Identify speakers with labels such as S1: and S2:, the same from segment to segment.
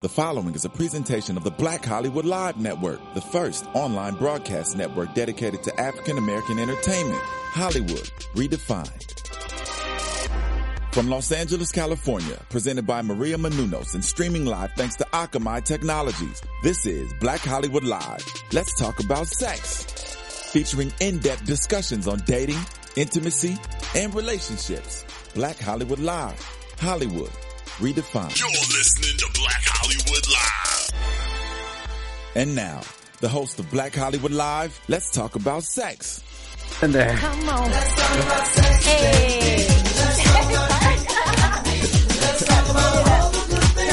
S1: The following is a presentation of the Black Hollywood Live Network, the first online broadcast network dedicated to African American entertainment. Hollywood redefined. From Los Angeles, California, presented by Maria Menounos and streaming live thanks to Akamai Technologies. This is Black Hollywood Live. Let's talk about sex. Featuring in-depth discussions on dating, intimacy, and relationships. Black Hollywood Live. Hollywood redefined.
S2: You're listening to Black Hollywood Live.
S1: And now, the host of Black Hollywood Live, let's talk about sex.
S3: in there.
S4: Come on. Let's talk about sex. Hey. Turn my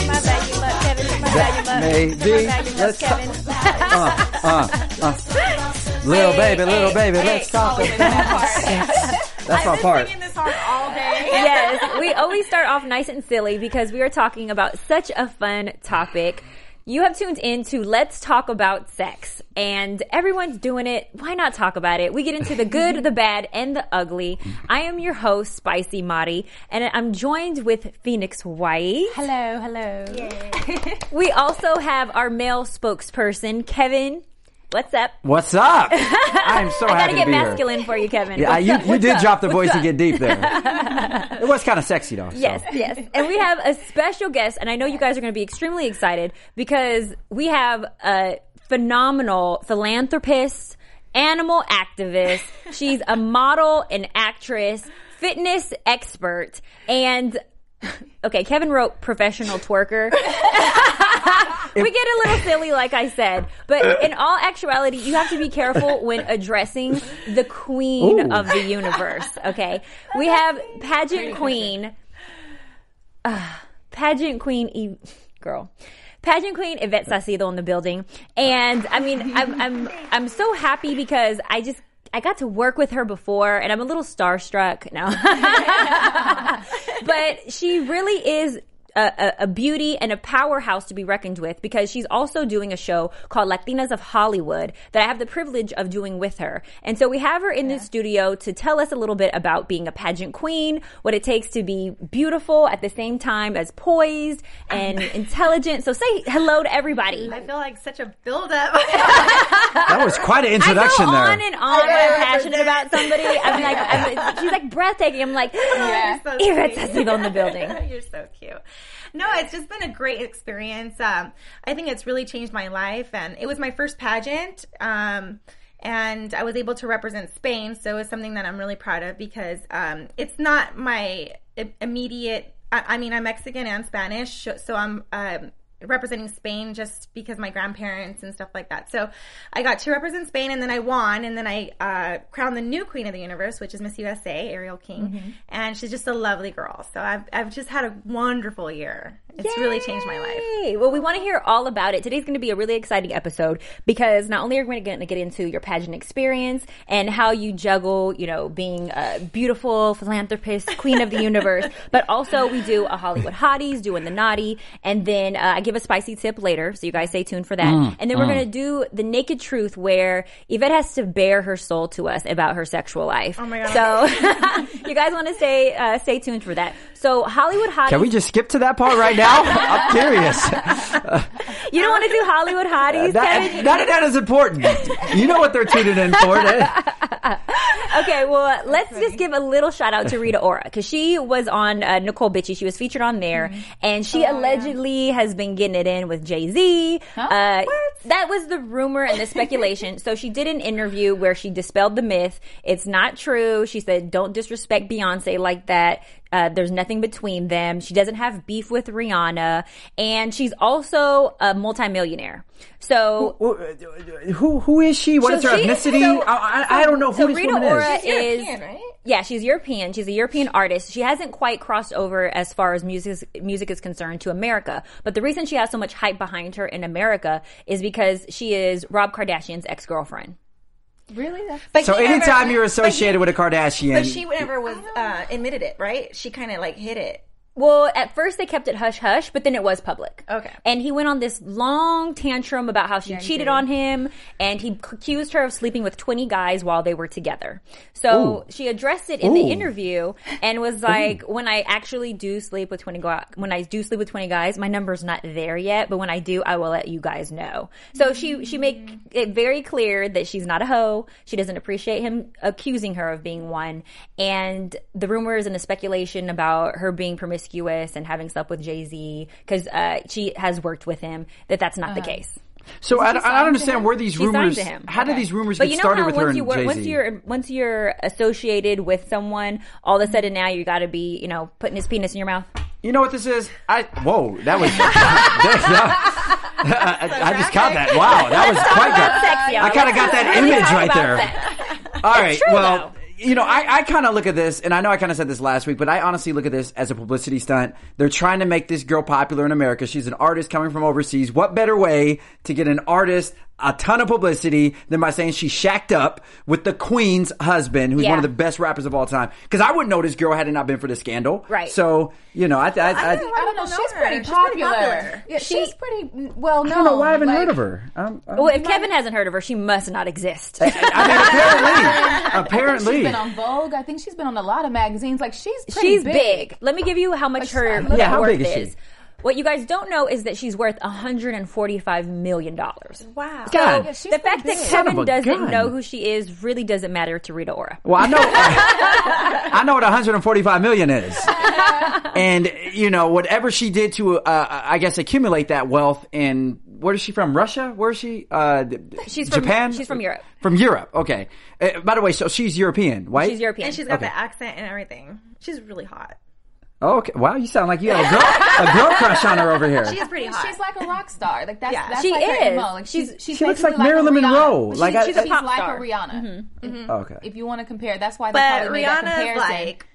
S4: volume up, Kevin. Turn my volume up.
S3: Maybe.
S4: Turn my volume up,
S3: Let's talk-
S4: Kevin.
S3: Uh, uh, uh. Little
S4: Hey,
S3: baby, little
S4: hey,
S3: baby,
S4: hey.
S3: let's talk about sex. That's my part.
S5: singing this song all day.
S4: yes, we always start off nice and silly because we are talking about such a fun topic. You have tuned in to Let's Talk About Sex, and everyone's doing it. Why not talk about it? We get into the good, the bad, and the ugly. I am your host, Spicy Mari, and I'm joined with Phoenix White.
S5: Hello, hello.
S4: We also have our male spokesperson, Kevin. What's up?
S3: What's up? I'm so
S4: I gotta
S3: happy
S4: get
S3: to be
S4: masculine for you, Kevin.
S3: Yeah,
S4: What's
S3: you,
S4: up?
S3: you
S4: What's
S3: did
S4: up?
S3: drop the voice
S4: What's
S3: to
S4: up?
S3: get deep there. it was kind of sexy though. so.
S4: Yes, yes. And we have a special guest, and I know you guys are going to be extremely excited because we have a phenomenal philanthropist, animal activist. She's a model, an actress, fitness expert, and okay, Kevin wrote professional twerker. we get a little silly, like I said, but in all actuality, you have to be careful when addressing the queen
S3: Ooh.
S4: of the universe. Okay, we have pageant queen, uh, pageant queen, e- girl. Pageant Queen Yvette Sacido in the building, and I mean, I'm I'm I'm so happy because I just I got to work with her before, and I'm a little starstruck now. but she really is a, a, a beauty and a powerhouse to be reckoned with because she's also doing a show called Latinas of Hollywood that I have the privilege of doing with her. And so we have her in the studio to tell us a little bit about being a pageant queen, what it takes to be beautiful at the same time as poised and intelligent. So say hello to everybody.
S5: I feel like such a buildup.
S3: That was quite an introduction
S4: I go
S3: there.
S4: on and on when I'm passionate about somebody. I'm like, I'm, she's like breathtaking. I'm like,
S5: You're so
S4: Yvette
S5: sweet.
S4: In the building.
S5: You're so cute. No, it's just been a great experience. Um, I think it's really changed my life, and it was my first pageant. Um, and I was able to represent Spain, so it's something that I'm really proud of because um, it's not my immediate. I, I mean, I'm Mexican and Spanish, so I'm um, representing Spain just because my grandparents and stuff like that. So I got to represent Spain, and then I won, and then I uh, crowned the new queen of the universe, which is Miss USA, Ariel King, and she's just a lovely girl. So I've I've just had a wonderful year. It's really changed my life.
S4: Yay! Well, we want to hear all about it. Today's going to be a really exciting episode because not only are we going to get into your pageant experience and how you juggle, you know, being a beautiful philanthropist, queen of the universe, but also we do a Hollywood hotties, doing the naughty, and then uh, I give a spicy tip later, so you guys stay tuned for that.
S3: Mm,
S4: and then we're going to do the naked truth where Yvette has to bare her soul to us about her sexual life. Oh
S5: my God.
S4: So you guys want to stay uh, stay tuned for that. So Hollywood hotties.
S3: Can we just skip to that part right now? I'm curious.
S4: you don't want to do Hollywood hotties,
S3: That,
S4: Kevin?
S3: none of that is important. You know what they're tuning in for.
S4: Okay, well, let's just give a little shout out to Rita Ora because she was on uh, Necole Bitchie. She was featured on there, and she allegedly has been getting it in with Jay Z. Uh, that was the rumor and the speculation. so she did an interview where she dispelled the myth. It's not true. She said, "Don't disrespect Beyonce like that." Uh, there's nothing between them. She doesn't have beef with Rihanna, and she's also a multimillionaire. So
S3: Who who is she? What
S4: So
S3: is her
S4: she-
S3: ethnicity?
S4: so-
S3: I, I, I don't know who
S4: so
S3: this
S4: Rita
S3: woman
S4: Ora
S3: is.
S4: is,
S5: European, right?
S4: yeah, she's European. She's a European artist. She hasn't quite crossed over as far as music music is concerned to America. But the reason she has so much hype behind her in America is because she is Rob Kardashian's ex girlfriend.
S5: Really? But
S3: So
S5: he never-
S3: anytime you're
S5: but he-
S3: associated with a Kardashian,
S5: But she never was uh, admitted it, right? She kind of like hid it.
S4: Well, at first they kept it hush hush, but then it was public.
S5: Okay.
S4: And he went on this long tantrum about how she cheated on him, and he accused her of sleeping with 20 guys while they were together. So
S3: Ooh.
S4: she addressed it in the interview and was like, "When I actually do sleep with 20 guys, when I do sleep with 20 guys, my number's not there yet, but when I do, I will let you guys know." So she she made it very clear that she's not a hoe. She doesn't appreciate him accusing her of being one, and the rumors and the speculation about her being promiscuous and having slept with Jay Z because uh, she has worked with him. That that's not the case.
S3: So I, don't- I don't understand
S6: him?
S3: where these
S4: She
S3: rumors.
S4: to him.
S3: How did these rumors
S4: But
S3: get
S4: you know
S3: started
S4: how
S3: with her
S4: once
S3: and
S4: you were,
S3: Jay
S4: once
S3: Z?
S4: you're once you're associated with someone, all of a sudden now you got to be you know putting his penis in your mouth.
S3: You know what this is? I whoa, that was. I, I just caught that. Wow, that was quite good.
S4: Sexy.
S3: I kind of got that image right there.
S4: sex.
S3: All right.
S4: true,
S3: well,
S4: though.
S3: You know, I, I kind of look at this, and I know I kind of said this last week, but I honestly look at this as a publicity stunt. They're trying to make this girl popular in America. She's an artist coming from overseas. What better way to get an artist a ton of publicity than by saying she shacked up with the Queen's husband, who's
S4: Yeah.
S3: one of the best rappers of all time? Because I wouldn't know this girl had it not been for the scandal.
S4: Right.
S3: So, you know, I, I, I,
S5: I
S6: I don't know.
S5: People know
S6: She's
S5: her.
S6: pretty
S5: She's pretty
S6: popular.
S5: popular.
S6: Yeah, she's pretty well known.
S3: I don't know why I haven't
S6: like-
S3: heard of her. Um, um,
S4: Well, if Kevin hasn't heard of her, she must not exist.
S3: I mean, apparently,
S6: She's been on Vogue. I think she's been on a lot of magazines. Like she's pretty
S4: she's big. Let me give you how much her
S6: Yeah,
S3: how
S4: worth
S3: big is she?
S4: is. What you guys don't know is that she's worth 145 million dollars.
S5: Wow.
S3: God.
S6: Yeah, she's
S4: The fact that
S6: big.
S3: Son of
S4: Kevin doesn't
S3: gun.
S4: know who she is really doesn't matter to Rita Ora.
S3: Well, I know, I know what 145 million is, and you know whatever she did to, uh, I guess, accumulate that wealth. And where is she from? Russia? Where is she? Uh,
S4: She's from-
S3: Japan.
S4: she's from Europe.
S3: From Europe. Okay. Uh, by the way, so she's European, right?
S4: She's European.
S5: And she's got
S3: Okay.
S5: the accent and everything. She's really hot.
S3: Oh, okay. Wow, you sound like you have a girl, a girl crush on her over here.
S5: She's pretty hot.
S6: She's like a rock star. Like that's
S5: Yeah.
S6: that's
S4: She
S6: like her
S4: is.
S6: MO. Like she's
S4: She's-
S6: she's
S3: She looks like
S6: basically a
S3: Marilyn
S6: Rihanna.
S3: Monroe.
S6: She's,
S3: Like I-
S6: she's,
S3: I-
S6: she's
S4: pop
S6: like
S4: star.
S6: a Rihanna. Mm-hmm.
S3: okay.
S6: If you want to compare, that's why they
S5: but
S6: probably made that
S5: Rihanna's
S6: comparison.
S5: like,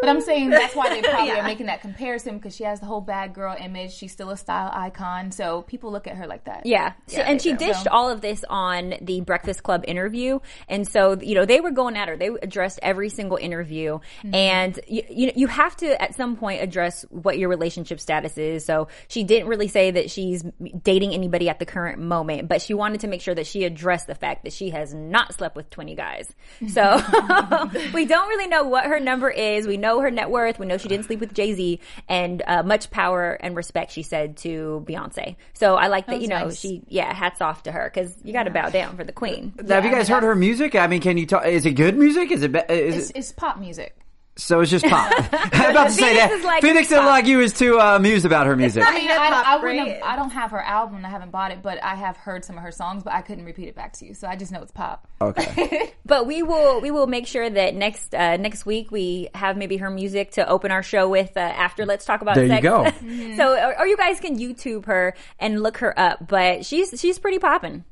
S6: But I'm saying that's why they probably
S5: Yeah.
S6: are making that comparison because she has the whole bad girl image. She's still a style icon, so people look at her like that.
S4: Yeah. So- and she
S6: do.
S4: dished
S6: So-
S4: all of this on the Breakfast Club interview. And so, you know, they were going at her. They addressed every single interview.
S6: Mm-hmm.
S4: And you, you, you have to at some point address what your relationship status is. So she didn't really say that she's dating anybody at the current moment, but she wanted to make sure that she addressed the fact that she has not slept with 20 guys. So we don't really know what her number is. We know her net worth. We know she didn't sleep with Jay Z and uh, much power and respect she said to Beyonce. So I like that,
S6: was
S4: you know,
S6: nice.
S4: she, yeah, hats off to her because you got to bow down for the queen.
S3: Now, have you guys heard her music? I mean, can you talk? Is it good music? Is it?
S6: It's,
S3: it
S6: it's pop music.
S3: So it's just pop. I'm about to say
S4: Phoenix
S3: that.
S4: is like
S3: Phoenix didn't
S4: pop.
S3: like you is too uh, amused about her music.
S6: I mean, I,
S5: pop,
S6: I wouldn't. Have, I don't have her album. I haven't bought it, but I have heard some of her songs. But I couldn't repeat it back to you, so I just know it's pop.
S3: Okay.
S4: But we will we will make sure that next uh, next week we have maybe her music to open our show with uh, after let's talk about
S3: There you
S4: sex.
S3: go.
S4: so or, or you guys can YouTube her and look her up. But she's she's pretty popping.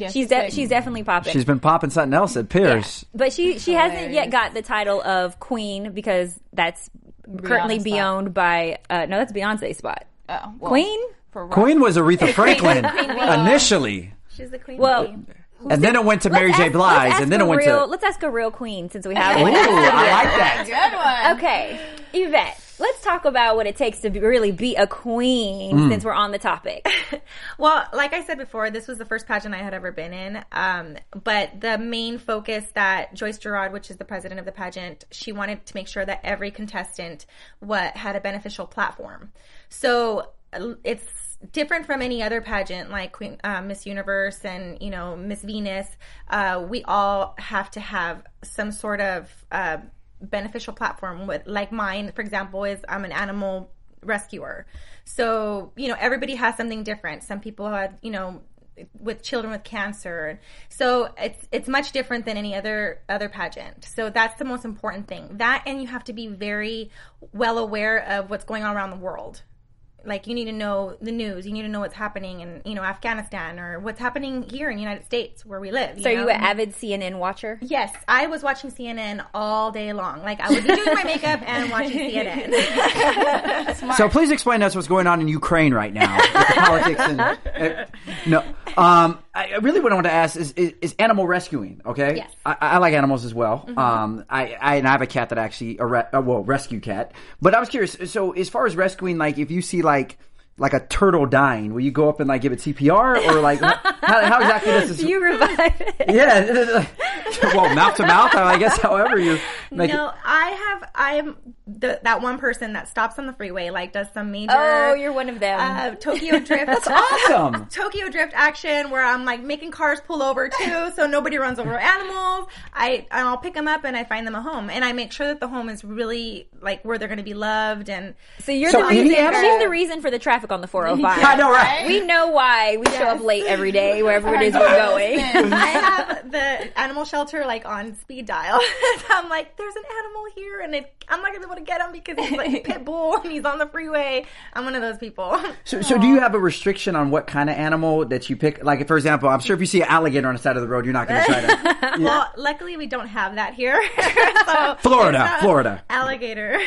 S6: Yeah,
S4: She's
S6: she's
S4: de- she's definitely popping.
S3: She's been popping something else at Pierce.
S4: But she she hasn't yet got the title of queen because that's currently be owned by uh, no that's Beyonce's spot.
S6: Oh, well,
S4: Queen?
S6: for.
S3: Queen was Aretha Franklin initially,
S5: she's the queen.
S4: Well,
S5: bee.
S3: and then it went to Mary
S4: let's
S3: J.
S4: ask-
S3: Blige, and then it
S4: a
S3: went
S4: real,
S3: to.
S4: Let's ask a real queen since we have
S3: Ooh,
S4: one.
S3: I like that.
S6: Good one.
S4: Okay, Yvette, let's talk about what it takes to be, really be a queen
S3: Mm.
S4: since we're on the topic.
S5: Well, like I said before, this was the first pageant I had ever been in. Um, but the main focus that Joyce Giraud, which is the president of the pageant, she wanted to make sure that every contestant what had a beneficial platform. So uh, it's different from any other pageant like Queen, uh, Miss Universe and you know Miss Venus. Uh, we all have to have some sort of uh, beneficial platform. With like mine, for example, is I'm an animal rescuer. So, you know, everybody has something different. Some people have, you know, with children with cancer. So it's it's much different than any other other pageant. So that's the most important thing. That and you have to be very well aware of what's going on around the world. Like you need to know the news. You need to know what's happening in you know Afghanistan or what's happening here in the United States where we live.
S4: so, are
S5: know?
S4: you an avid CNN watcher?
S5: Yes, I was watching CNN all day long. Like I was doing my makeup and watching CNN.
S3: So please explain to us what's going on in Ukraine right now with the politics and uh, no. Um, I I really what I want to ask is, is, is animal rescuing. Okay.
S4: Yes.
S3: I, I like animals as well. Um, I, I and I have a cat that actually a re- uh, well rescue cat. But I was curious. So as far as rescuing, like if you see like like a turtle dying, will you go up and like give it CPR or like how, how exactly does this?
S4: you revive it.
S3: yeah. well, mouth to mouth. I guess. However you make
S5: no,
S3: it.
S5: I have. I'm the, that one person that stops on the freeway, like does some major.
S4: Oh, you're one of them.
S5: uh, Tokyo Drift. That's
S3: awesome.
S5: Tokyo Drift action where I'm like making cars pull over too, so nobody runs over animals. I and I'll pick them up and I find them a home, and I make sure that the home is really like where they're going to be loved and.
S4: so you're
S3: So
S4: the reason.
S3: animal-
S4: She's the reason for the traffic on the 405.
S3: I know, right?
S4: We know why we show up late every day wherever it is we're going.
S5: I have the animal shelter like on speed dial. I'm like, there's an animal here, and it, I'm not gonna be able to get him because he's like pit bull and he's on the freeway. I'm one of those people.
S3: So, so do you have a restriction on what kind of animal that you pick? Like, for example, I'm sure if you see an alligator on the side of the road, you're not going to try to.
S5: Well, luckily we don't have that here. so
S3: Florida, Florida.
S5: alligator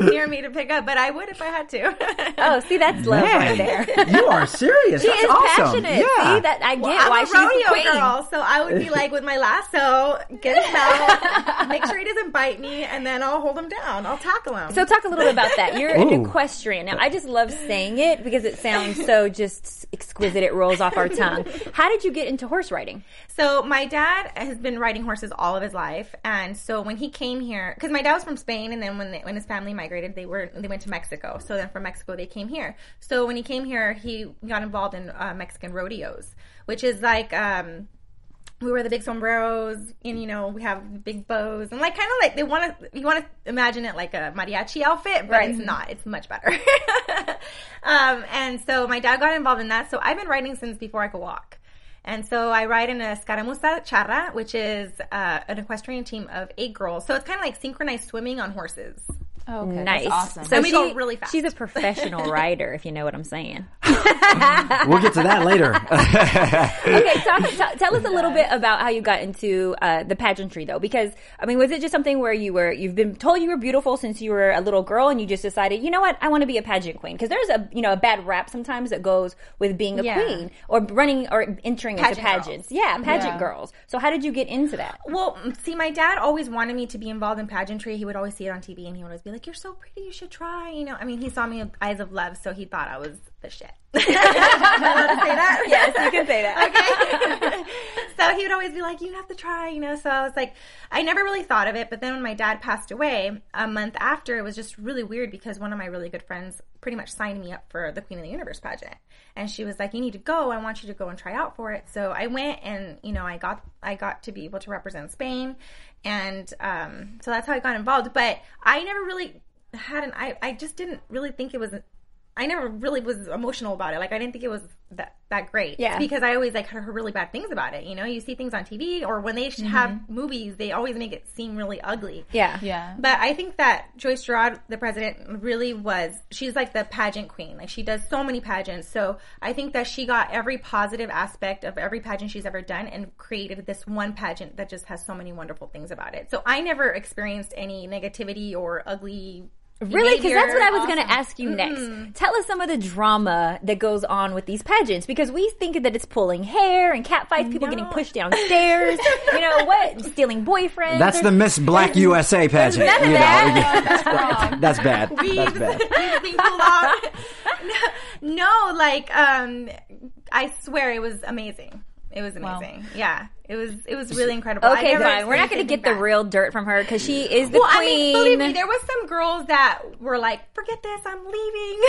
S5: near me to pick up, but I would if I had to.
S4: Oh, see, that's love right there.
S3: you are serious.
S4: She
S3: That's
S4: is
S3: awesome.
S4: passionate.
S3: Yeah.
S4: See that I get
S5: I'm
S4: why she's the
S5: rodeo
S4: queen.
S5: girl, so I would be like with my lasso, get him out, make sure he doesn't bite me, and then I'll hold him down. I'll tackle him.
S4: So talk a little bit about that. You're an equestrian. Now, I just love saying it because it sounds so just exquisite. It rolls off our tongue. How did you get into horse riding?
S5: So my dad has been riding horses all of his life, and so when he came here, because my dad was from Spain, and then when they, when his family migrated, they were they went to Mexico. So then from Mexico they came here. So when he came here, he got involved in uh, Mexican rodeos, which is like. Um, we wear the big sombreros, and you know we have big bows, and like kind of like they want to you want to imagine it like a mariachi outfit, but it's not. It's much better. um, and so my dad got involved in that. So I've been riding since before I could walk. And so I ride in a Escaramuza Charra, which is uh, an equestrian team of eight girls. So it's kind of like synchronized swimming on horses.
S6: Oh, Okay,
S4: Nice.
S6: That's awesome.
S4: So
S5: And we
S4: she,
S5: go really fast.
S4: She's a professional writer, if you know what I'm saying.
S3: We'll get to that later.
S4: okay, talk, t- tell us a little bit about how you got into uh, the pageantry, though, because I mean, was it just something where you were you've been told you were beautiful since you were a little girl, and you just decided, you know what, I want to be a pageant queen? Because there's a you know a bad rap sometimes that goes with being a
S5: Yeah.
S4: queen or running or entering into
S5: Pageant
S4: pageants. Yeah, pageant
S6: Yeah.
S4: girls. So how did you get into that?
S5: Well, see, my dad always wanted me to be involved in pageantry. He would always see it on TV, and he would always be like, "You're so pretty, you should try." You know, I mean, he saw me with eyes of love, so he thought I was the shit. Am I allowed to say that?
S4: Yes, you can say that.
S5: okay. so he would always be like, "You have to try," you know. So I was like, I never really thought of it. But then when my dad passed away, a month after, it was just really weird because one of my really good friends pretty much signed me up for the Queen of the Universe pageant, and she was like, "You need to go. I want you to go and try out for it." So I went, and you know, I got I got to be able to represent Spain, and um, so that's how I got involved. But I never really had an I I just didn't really think it was. I never really was emotional about it. Like I didn't think it was that that great.
S4: Yeah.
S5: Because I always like heard really bad things about it. You know, you see things on TV or when they sh have mm-hmm. movies, they always make it seem really ugly.
S4: Yeah.
S6: Yeah.
S5: But I think that Joyce Giraud, the president, really was. She's like the pageant queen. Like she does so many pageants. So I think that she got every positive aspect of every pageant she's ever done and created this one pageant that just has so many wonderful things about it. So I never experienced any negativity or ugly.
S4: Really? Because that's what I was
S5: behavior.
S4: going to ask you next. Tell us some of the drama that goes on with these pageants because we think that it's pulling hair and cat fights, people getting pushed downstairs. you know what? Stealing boyfriends.
S3: That's the Miss Black USA pageant.
S4: none of
S3: you know.
S4: that.
S3: that's bad. That's bad.
S5: weaves being pulled off. No, no, like um, I swear it was amazing. It was amazing. Yeah, it was. It was really incredible.
S4: Okay, fine. We're not going to get the real dirt from her because she is the
S5: Well, I mean, believe me, there was some girls that were like, "Forget this, I'm leaving."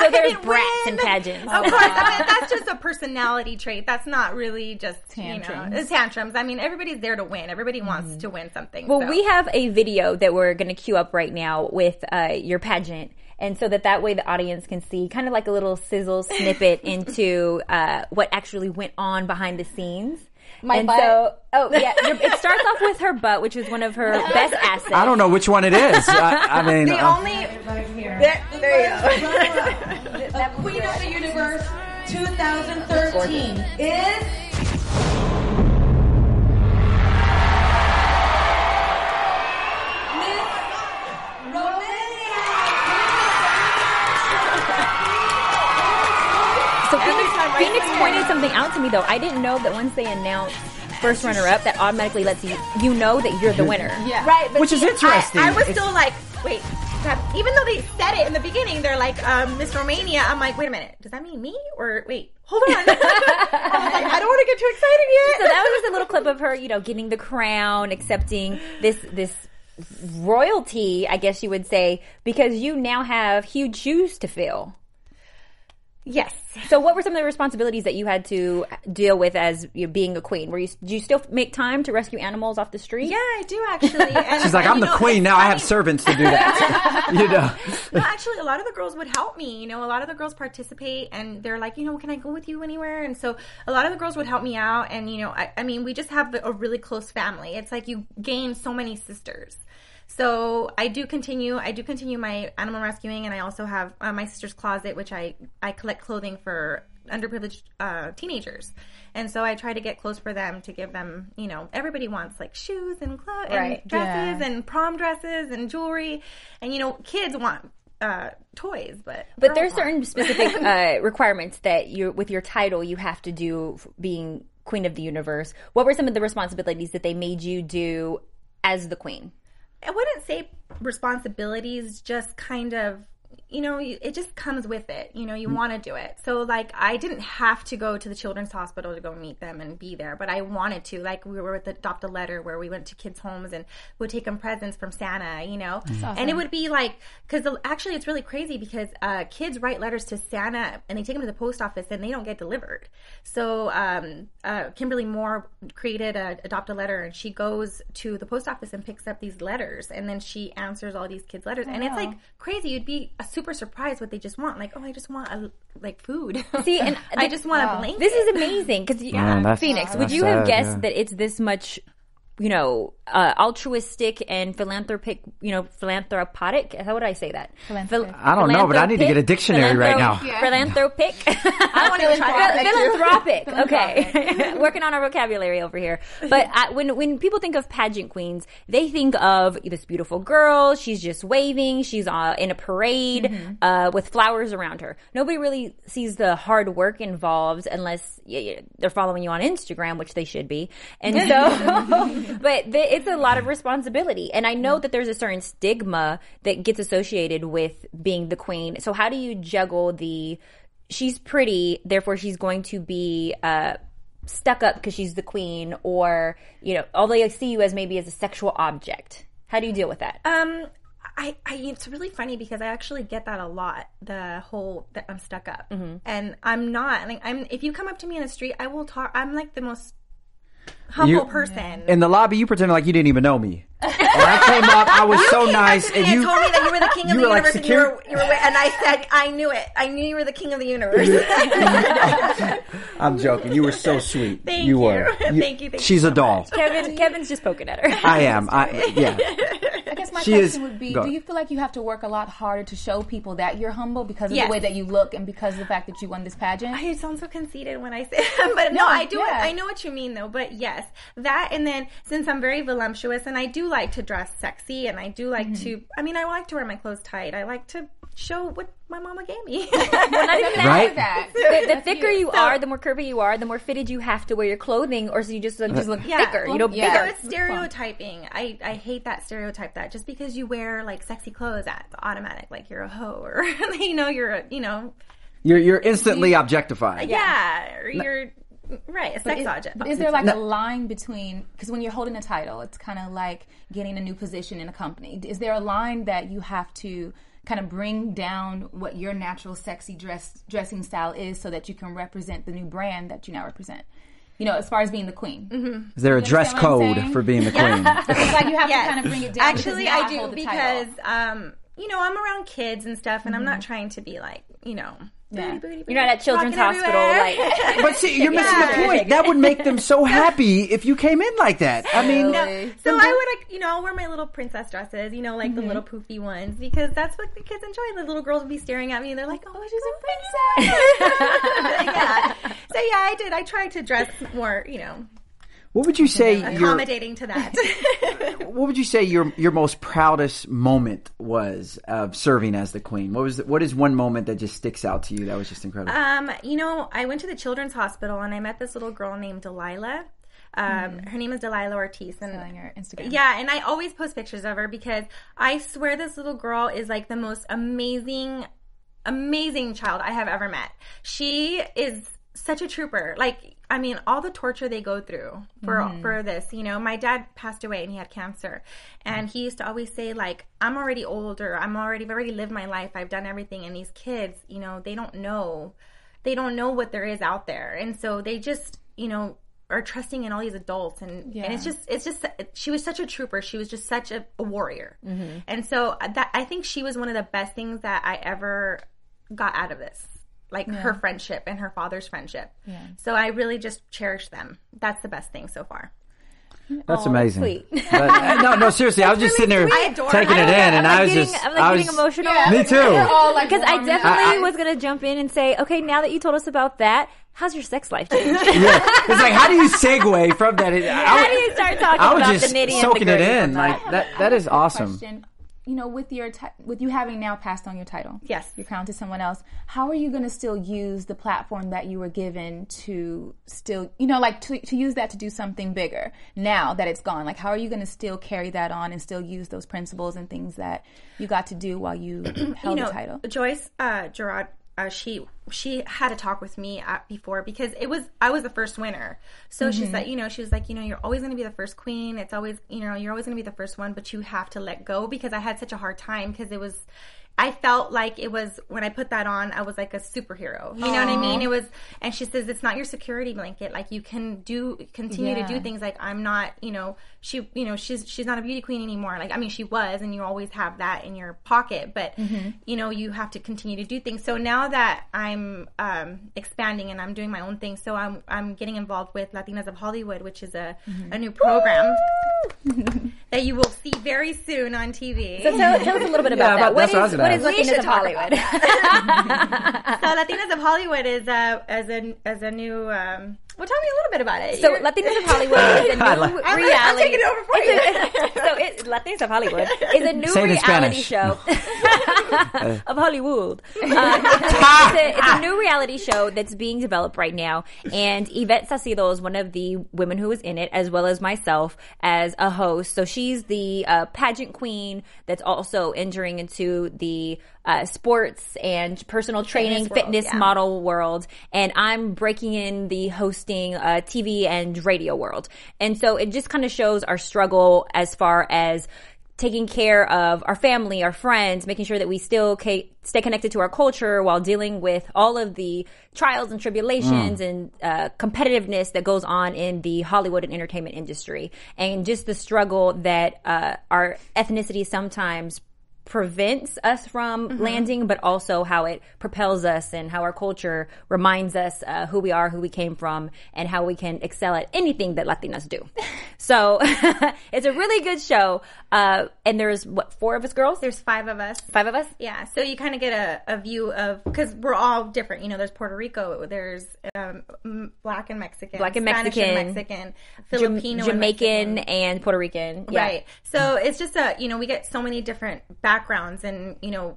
S4: So there's brats
S5: win.
S4: in pageants.
S5: Of course, I mean, that's just a personality trait. That's not really just you know,
S6: Tantrums.
S5: tantrums. I mean, everybody's there to win. Everybody wants to win something.
S4: Well,
S5: so.
S4: we have a video that we're going to queue up right now with uh, your pageant. And so that that way the audience can see kind of like a little sizzle snippet into uh, what actually went on behind the scenes.
S6: My
S4: and
S6: butt?
S4: so, oh yeah, it starts off with her butt, which is one of her best assets.
S3: I don't know which one it is. I, I mean,
S5: the
S3: uh,
S5: only there, there you go.
S7: Queen of the Universe 2013 is
S4: Phoenix, Phoenix pointed something out to me though. I didn't know that once they announced first runner up, that automatically lets you you know that you're the winner.
S6: Yeah.
S5: Right, but
S3: Which is interesting.
S5: I, I was
S3: It's-
S5: still like, wait. that- Even though they said it in the beginning, they're like um, Miss Romania. I'm like, wait a minute, does that mean me or wait? Hold on. I was like, I don't want to get too excited yet.
S4: So that was just a little clip of her, you know, getting the crown, accepting this this royalty, I guess you would say, because you now have huge shoes to fill.
S5: Yes.
S4: So, what were some of the responsibilities that you had to deal with as you know, being a queen? Were you do you still make time to rescue animals off the street?
S5: Yeah, I do actually. And,
S3: She's like, I'm
S5: you
S3: the
S5: know,
S3: queen
S5: it's
S3: now. I have servants to do that. you know.
S5: No, actually, a lot of the girls would help me. You know, a lot of the girls participate, and they're like, you know, can I go with you anywhere? And so, a lot of the girls would help me out. And you know, I, I mean, we just have a really close family. It's like you gain so many sisters. So I do continue. I do continue my animal rescuing, and I also have uh, my sister's closet, which I I collect clothing for underprivileged uh, teenagers. And so I try to get clothes for them to give them, you know, everybody wants like shoes and clothes
S4: Right.
S5: and dresses
S6: Yeah.
S5: and prom dresses and jewelry. And you know, kids want uh, toys, but
S4: But there's certain specific uh, requirements that you, with your title, you have to do being queen of the universe. What were some of the responsibilities that they made you do as the queen?
S5: I wouldn't say responsibilities, just kind of, you know, you- it just comes with it. You know, you want to do it. So, like, I didn't have to go to the children's hospital to go meet them and be there, but I wanted to. Like, we were with Adopt a Letter where we went to kids' homes and would take them presents from Santa, you know? And it would be like, because actually it's really crazy because uh, kids write letters to Santa and they take them to the post office and they don't get delivered. So, um, uh, Kimberly Moore created a Adopt a Letter and she goes to the post office and picks up these letters and then she answers all these kids' letters. And it's like crazy. You'd be a super surprised what they just want. Like, oh, I just want a, like food.
S4: See, and
S5: I just want a blanket.
S4: This is amazing because
S3: yeah. that's-
S4: Phoenix. Would
S3: that's
S4: you have guessed
S3: yeah.
S4: that it's this much, you know, uh, altruistic and philanthropic, you know, philanthropic? How would I say that?
S6: Philanthropic.
S3: I don't know, but I need to get a dictionary right now.
S4: Philanthropic.
S5: I want to try that.
S4: philanthropic. Okay, working on our vocabulary over here. But I, when when people think of pageant queens, they think of this beautiful girl. She's just waving. She's uh, in a parade
S5: Mm-hmm.
S4: uh, with flowers around her. Nobody really sees the hard work involved unless y- y- they're following you on Instagram, which they should be. And so, but th- it's a lot of responsibility. And I know that there's a certain stigma that gets associated with being the queen. So how do you juggle the she's pretty, therefore she's going to be uh, stuck up because she's the queen, or you know, although they see you as maybe as a sexual object. How do you deal with that?
S5: Um, I, I, it's really funny because I actually get that a lot. The whole that I'm stuck up, and I'm not. Like, I'm. If you come up to me in the street, I will talk. I'm like the most humble
S3: You-
S5: person.
S3: In the lobby, you pretended like you didn't even know me. And I came up, I was so nice, and
S5: and
S3: you
S5: told me that you were the king of
S3: you
S5: the
S3: were like
S5: universe, and you were,
S3: secure-
S5: you were, and I said, I knew it. I knew you were the king of the universe.
S3: I'm joking. You were so sweet.
S5: Thank
S3: you
S5: you.
S3: were.
S5: Thank you, thank
S3: She's
S5: you
S3: a doll.
S5: much.
S4: Kevin, Kevin's just poking at her.
S3: I am. I yeah.
S6: I guess my
S3: She
S6: question
S3: is-
S6: would be. Do you feel like you have to work a lot harder to show people that you're humble because of
S5: Yes.
S6: the way that you look and because of the fact that you won this pageant?
S5: I sound so conceited when I say that, but no, I do.
S6: yeah.
S5: I know what you mean, though. But yes, that, and then since I'm very voluptuous and I do like to dress sexy, and I do like
S6: Mm-hmm.
S5: to. I mean, I like to wear my clothes tight. I like to show what my mama gave me.
S4: Well, not even.
S3: Right?
S6: that.
S4: The, the thicker you are, the more curvy you are, the more fitted you have to wear your clothing, or so you just, just look
S5: Yeah.
S4: thicker, you know,
S6: Yeah.
S5: So
S4: bigger.
S5: it's stereotyping. I, I hate that stereotype. That just because you wear like sexy clothes, that's automatic. Like you're a hoe, or you know, you're a, you know,
S3: You're you're instantly objectified.
S5: yeah, or you're right, a sex
S6: is,
S5: object.
S6: but is there like a line between because when you're holding a title, it's kind of like getting a new position in a company. Is there a line that you have to kind of bring down what your natural sexy dress dressing style is so that you can represent the new brand that you now represent? You know, as far as being the queen.
S3: Is there a dress
S6: understand what I'm
S3: code for being the queen?
S6: It's like you have
S5: Yes.
S6: to kind of bring it down.
S5: Actually, I do because um, you know I'm around kids and stuff, and I'm not trying to be like you know.
S6: Yeah.
S5: booty, booty, booty,
S4: You're not at children's
S5: rocking
S4: hospital,
S5: everywhere.
S4: like.
S3: But see, you're missing
S5: Yeah.
S3: the point. That would make them so happy if you came in like that. I mean,
S6: Really?
S5: So I would, like, you know, I'll wear my little princess dresses, you know, like the little poofy ones, because that's what the kids enjoy. The little girls would be staring at me, and they're like, "Oh, she's a princess." yeah. So yeah, I did. I tried to dress more, you know.
S3: What would you say your
S5: accommodating to that.
S3: What would you say your your most proudest moment was of serving as the queen? What was the, what is one moment that just sticks out to you that was just incredible?
S5: Um, you know, I went to the children's hospital and I met this little girl named Delilah. Um, Her name is Delilah Ortiz, and
S6: on your Instagram.
S5: yeah, and I always post pictures of her because I swear this little girl is like the most amazing, amazing child I have ever met. She is such a trooper. Like, I mean, all the torture they go through for mm-hmm. for this. You know, my dad passed away and he had cancer, and he used to always say like, "I'm already older. I'm already I've already lived my life. I've done everything." And these kids, you know, they don't know, they don't know what there is out there, and so they just, you know. Are trusting in all these adults, and, and it's just, it's just, she was such a trooper. She was just such a, a warrior, mm-hmm. and so that I think she was one of the best things that I ever got out of this like her friendship and her father's friendship so i really just cherish them that's the best thing so far
S3: That's amazing.
S4: sweet.
S3: But, uh, no, no, seriously, I was just sitting there
S5: I adore
S3: taking
S5: her.
S3: it in,
S4: I'm
S3: and
S4: like
S3: I was
S4: getting,
S3: just,
S4: I'm like
S3: I was,
S4: getting emotional.
S3: Me too.
S6: all like
S4: Because I definitely
S3: I-
S4: was gonna jump in and say, okay, now that you told us about that, how's your sex life changed?
S3: Yeah, it's like how do you segue from that? I,
S4: How do you start talking
S3: I was
S4: about
S3: just
S4: the nitty
S3: soaking
S4: and
S3: it
S4: the gritty
S3: in. Like
S4: that?
S3: that. That is awesome.
S6: Question. You know, with your ti- with you having now passed on your title,
S5: Yes.
S6: your crown to someone else. How are you going to still use the platform that you were given to still, you know, like to, to use that to do something bigger now that it's gone? Like, how are you going to still carry that on and still use those principles and things that you got to do while you held
S5: you know
S6: the title?
S5: joyce uh Giraud uh, she she had a talk with me uh, before because it was I was the first winner. So she said, you know, she was like, you know, you're always going to be the first queen. It's always, you know, you're always going to be the first one, but you have to let go because I had such a hard time because it was I felt like it was when I put that on, I was like a superhero. You know what I mean? It was, and she says it's not your security blanket. Like you can do, continue to do things. Like I'm not, you know, she, you know, she's she's not a beauty queen anymore. Like I mean, she was, and you always have that in your pocket. But you know, you have to continue to do things. So now that I'm um, expanding and I'm doing my own thing, so I'm I'm getting involved with Latinas of Hollywood, which is a a new program that you will see very soon on TV.
S4: So tell, tell us a little bit about
S3: about-
S4: that. What
S3: that's what I
S4: is
S3: was
S4: what
S3: gonna
S4: is
S5: We
S4: Latinas of Hollywood?
S5: so Latinas of Hollywood is a as a as a new. Um, well, tell me a little bit about it.
S4: So
S5: You're-
S4: Latinas of Hollywood is a new
S3: I'm-
S5: I'm taking it over for you.
S4: It's a- so it, Latinas of Hollywood is a new
S3: Say
S4: reality
S3: Spanish.
S4: show of Hollywood. Uh, it's, a, it's, a, it's a new reality show that's being developed right now, and Yvette Sacido is one of the women who is in it, as well as myself as a host. So she's the uh, pageant queen that's also entering into the uh, sports and personal training,
S5: world,
S4: fitness
S5: yeah.
S4: model world, and I'm breaking in the hosting uh, TV and radio world. And so it just kind of shows our struggle as far as taking care of our family, our friends, making sure that we still ca- stay connected to our culture while dealing with all of the trials and tribulations and uh, competitiveness that goes on in the Hollywood and entertainment industry, and just the struggle that uh, our ethnicity sometimes prevents us from
S5: Mm-hmm.
S4: landing, but also how it propels us and how our culture reminds us uh, who we are, who we came from, and how we can excel at anything that Latinas do. So it's a really good show. Uh, and there's what four of us girls? There's
S5: five of us.
S4: five of us.
S5: Yeah, so you kind of get a, a view of because we're all different. You know, there's Puerto Rico, there's um, black and Mexican,
S4: Black and
S5: Spanish
S4: Mexican,
S5: and Mexican,
S4: Jam-
S5: Filipino, and
S4: Jamaican
S5: Mexican.
S4: and Puerto Rican. Yeah.
S5: Right. So it's just a you know we get so many different backgrounds and you know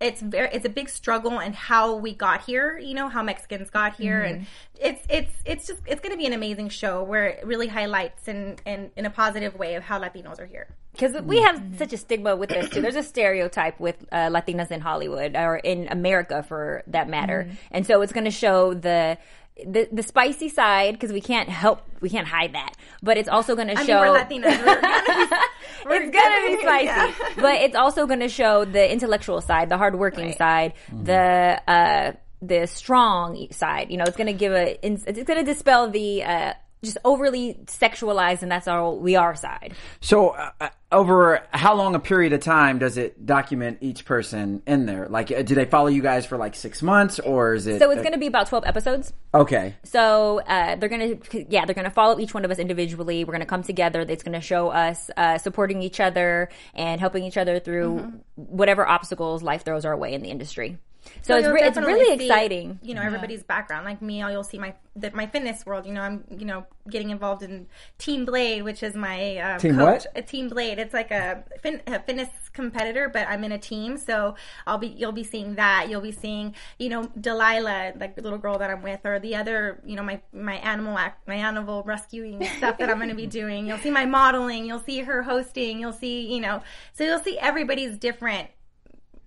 S5: it's very it's a big struggle and how we got here you know how mexicans got here. Mm-hmm. And it's it's it's just it's going to be an amazing show where it really highlights and and in a positive way of how latinos are here.
S4: Because we mm-hmm. have mm-hmm. such a stigma with this too. There's a stereotype with uh, Latinas in Hollywood or in America for that matter, and so it's going to show the. The, the spicy side because we can't help we can't hide that. But it's also going to
S5: i mean
S4: show
S5: we're latinas. we're gonna be, we're
S4: it's gonna be spicy,
S5: yeah.
S4: but it's also gonna show the intellectual side, the hardworking
S5: Right.
S4: side, the uh, the strong side. You know, it's gonna give a, it's gonna dispel the uh, just overly sexualized, and that's all we are side.
S3: So, uh, uh, over how long a period of time does it document each person in there? Like, uh, do they follow you guys for like six months, or is it?
S4: So it's gonna be about twelve episodes.
S3: okay.
S4: So uh, they're gonna, yeah, they're gonna follow each one of us individually. We're gonna come together. It's gonna show us uh, supporting each other and helping each other through whatever obstacles life throws our way in the industry. So, it's, re- it's really
S5: see,
S4: exciting.
S5: You know, everybody's background. Like me, you'll see my the, my fitness world. You know, I'm you know getting involved in Team Blade, which is my um,
S3: Team
S5: coach.
S3: what?
S5: A Team Blade. It's like a, fin- a fitness competitor, but I'm in a team. So I'll be you'll be seeing that. You'll be seeing you know Delilah, like the little girl that I'm with, or the other you know my my animal act, my animal rescuing stuff that I'm going to be doing. You'll see my modeling. You'll see her hosting. You'll see you know. So you'll see everybody's different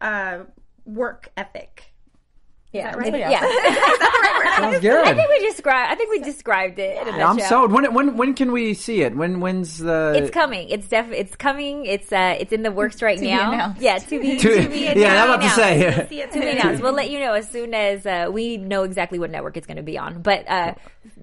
S5: uh, work ethic.
S4: Yeah,
S5: right?
S4: yeah.
S3: Sounds good.
S4: I think we described. I think we described it. In a
S3: I'm sold. When when when can we see it? When when's the?
S4: It's coming. It's def. It's coming. It's uh. It's in the works right
S6: be
S4: now.
S6: announced.
S4: Yeah, to be
S3: To-
S4: to be
S3: yeah, I'm about to say.
S5: You'll
S4: to be announced. We'll let you know as soon as uh, we know exactly what network it's going to be on. But uh,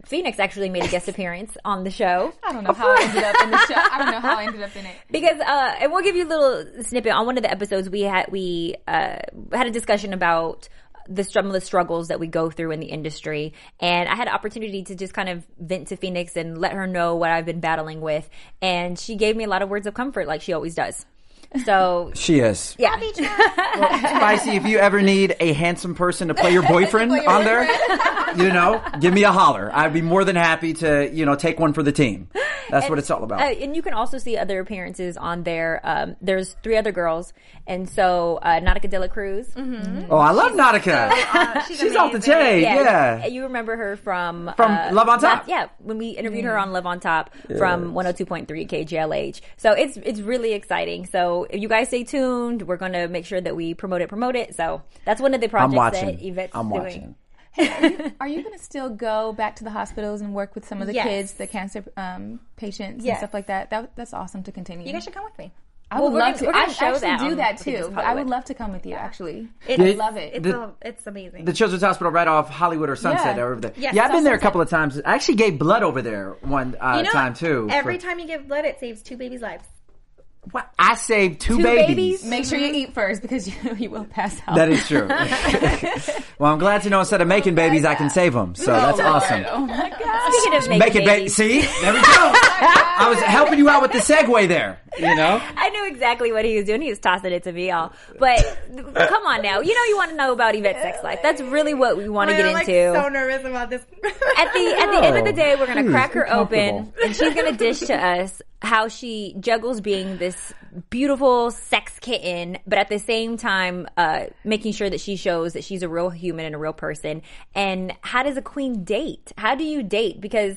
S4: Phoenix actually made a guest appearance on the show
S6: I don't know how I ended up in the show. I don't know how I ended up in it.
S4: because, uh, and we'll give you a little snippet on one of the episodes. We had we uh, had a discussion about the some of the struggles that we go through in the industry, and I had an opportunity to just kind of vent to Phoenix and let her know what I've been battling with, and she gave me a lot of words of comfort, like she always does. So
S3: She is.
S4: yeah,
S3: Spicy, if you ever need a handsome person to play your boyfriend on there, you know, give me a holler. I'd be more than happy to, you know, take one for the team. That's what it's all about.
S4: Uh, and you can also see other appearances on there. Um, there's three other girls, and so uh, Nautica Dela Cruz.
S3: oh, I love Nautica.
S5: Uh, she's
S3: She's off the chain. Yeah.
S4: you remember her from
S3: From
S4: uh,
S3: Love on Top.
S4: last- yeah, when we interviewed her on Love on Top from 102.3 KJLH. So it's it's really exciting. So if you guys stay tuned, we're going to make sure that we promote it, promote it. So that's one of the
S3: I'm
S4: projects
S3: watching.
S4: that Yvette's
S3: I'm
S4: doing.
S3: watching.
S6: Are you going to still go back to the hospitals and work with some of the
S5: Yes.
S6: kids, the cancer um, patients
S5: Yes.
S6: and stuff like that? that? That's awesome to continue.
S5: You guys should come with me.
S6: I
S4: Well,
S6: would
S4: we're
S6: love
S4: gonna-
S6: to.
S4: we're gonna
S6: I
S4: show
S6: actually do that
S4: I think
S6: too. I would love to come with you. Actually,
S5: It's,
S6: I love it.
S5: It's,
S3: The-
S5: a, it's amazing.
S3: The Children's Hospital right off Hollywood or Sunset
S6: Yeah.
S3: over there.
S5: Yes,
S3: yeah, I've been there a couple of times. I actually gave blood over there one uh,
S5: you know,
S3: time too.
S5: Every
S3: For-
S5: time you give blood, it saves two babies' lives.
S3: What? I saved two,
S4: Two
S3: babies.
S4: babies?
S6: Make sure you mm-hmm. eat first because you, you will pass out.
S3: That is true. well, I'm glad to know instead of making oh babies, I can save them. So oh that's awesome.
S6: Oh my god!
S4: Speaking of making
S3: Make it, baby.
S4: babies,
S3: See, there we go. Oh I was helping you out with the segue there. You know,
S4: I knew exactly what he was doing. He was tossing it to me, all. But come on now, you know you want to know about Yvette's sex life. That's really what we want to get into.
S5: I'm like
S4: into.
S5: so nervous about this.
S4: at the at the end of the day, we're gonna
S3: Please,
S4: crack her open, and she's gonna dish to us how she juggles being this beautiful sex kitten, but at the same time, uh, making sure that she shows that she's a real human and a real person. And how does a queen date? How do you date? Because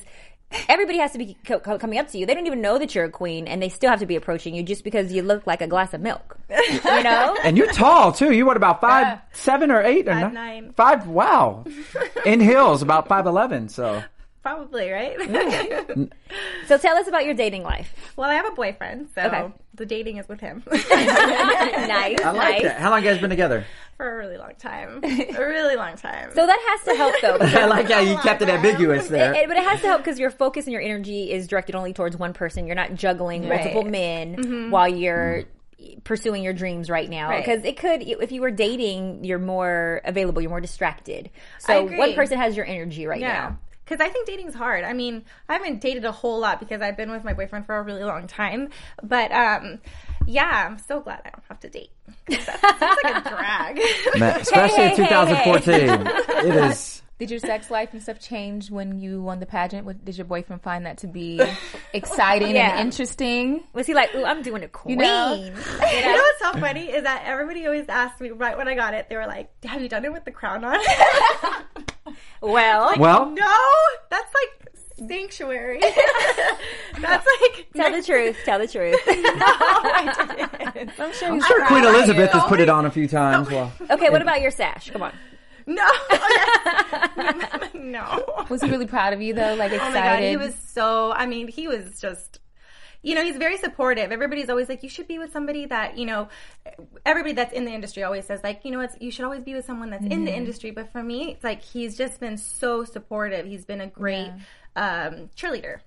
S4: everybody has to be co- co- coming up to you. They don't even know that you're a queen, and they still have to be approaching you just because you look like a glass of milk. You know.
S3: and you're tall too. You what about five, seven or eight or nine?
S5: nine.
S3: Five. Wow. In heels, about five eleven. So
S5: Probably right.
S4: So tell us about your dating life.
S5: well, I have a boyfriend, so
S4: Okay.
S5: the dating is with him
S4: nice,
S3: I like
S4: nice.
S3: that. How long you guys been together?
S5: for a really long time. A really long time.
S4: So that has to help, though.
S3: I like how you kept it ambiguous there.
S4: It- but it has to help because your focus and your energy is directed only towards one person. You're not juggling multiple men mm-hmm. while you're pursuing your dreams right now.
S5: Right.
S4: Because it could, if you were dating, you're more available, you're more distracted. So one person has your energy right
S5: yeah.
S4: now.
S5: Because I think dating's hard. I mean, I haven't dated a whole lot because I've been with my boyfriend for a really long time. But um, yeah, I'm so glad I don't have to date. That sounds like a drag.
S3: Man, especially in
S4: hey, hey,
S3: 2014. It is.
S6: Did your sex life and stuff change when you won the pageant? Did your boyfriend find that to be exciting
S4: Yeah.
S6: and interesting?
S4: Was he like, ooh, I'm doing a queen?
S6: know?
S5: You know what's so funny is that everybody always asked me right when I got it. They were like, "Have you done it with the crown on?"
S4: Well,
S3: Well,
S5: no, that's like sanctuary. that's like
S4: tell the truth. Tell the truth.
S6: I'm sure.
S3: I'm sure Queen Elizabeth has put it on a few times. Well,
S4: okay, what about your sash? Come on.
S5: No, Oh, no.
S6: Was he really proud of you though? Like excited?
S5: Oh my god, he was so. I mean, he was just. You know, he's very supportive. Everybody's always like, you should be with somebody that you know. Everybody that's in the industry always says like, you know, it's you should always be with someone that's in the industry. But for me, it's like he's just been so supportive. He's been a great um, cheerleader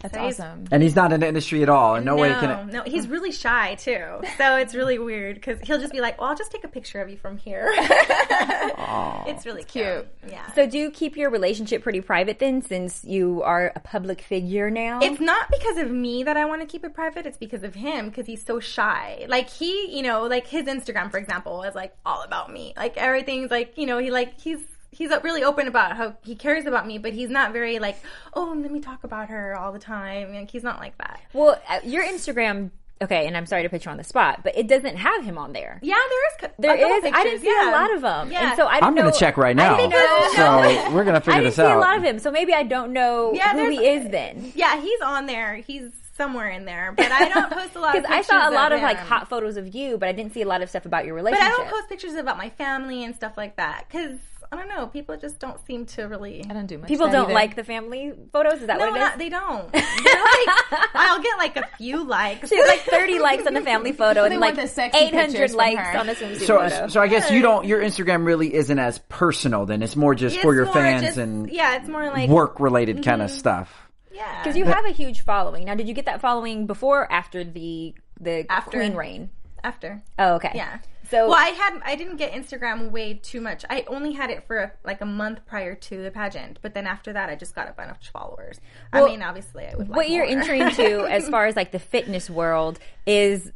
S6: That's
S5: So he's-
S6: awesome.
S3: And he's not in the industry at all. In no, way
S5: no,
S3: can it.
S5: no, he's really shy too. So it's really weird because he'll just be like, "Well, I'll just take a picture of you from here." it's really cute. Yeah.
S4: So do you keep your relationship pretty private then, since you are a public figure now?
S5: It's not because of me that I want to keep it private. It's because of him because he's so shy. Like he, you know, like his Instagram, for example, is like all about me. Like everything's like, you know, he like he's he's really open about how he cares about me, but he's not very like, oh, let me talk about her all the time. Like he's not like that.
S4: well, uh, your Instagram. Okay, and I'm sorry to put you on the spot, but it doesn't have him on there.
S5: Yeah, there is. co-
S4: There
S5: a couple
S4: is. I didn't see
S5: yeah.
S4: a lot of them,
S5: Yeah.
S4: and so I didn't
S3: I'm going to check right
S4: I
S3: now.
S4: didn't know-
S3: So we're going to figure I
S4: didn't
S3: this
S4: see
S3: out.
S4: a lot of him, so maybe I don't know
S5: Yeah,
S4: who he is then.
S5: Yeah, he's on there. He's somewhere in there, but I don't post a lot.
S4: Because
S5: of
S4: I saw a lot of
S5: him.
S4: like hot photos of you, but I didn't see a lot of stuff about your relationship.
S5: But
S4: relationship.
S5: I don't post pictures about my family and stuff like that because I don't know. People just don't seem to really.
S6: I don't do much.
S4: People don't
S6: either.
S4: like the family photos. Is that
S5: No,
S4: what it is?
S5: not, they don't. Like, I'll get like a few likes.
S4: She has like 30 likes on the family photo
S6: They
S4: and like 800 likes
S6: her.
S4: on the swimsuit
S3: So,
S4: photo.
S3: so I guess you don't. Your Instagram really isn't as personal. Then it's more just
S5: It's
S3: for your fans
S5: just-
S3: and
S5: yeah, it's more like
S3: work related mm-hmm. kind of stuff.
S5: Yeah,
S4: Because you have a huge following. Now, did you get that following before or after the the
S5: After.
S4: Queen reign?
S5: after.
S4: Oh, okay.
S5: Yeah.
S4: So
S5: Well, I had I didn't get Instagram way too much. I only had it for a, like a month prior to the pageant, but then after that, I just got a bunch of followers. I mean, obviously, I would.
S4: what
S5: like
S4: you're
S5: more.
S4: entering to as far as like the fitness world is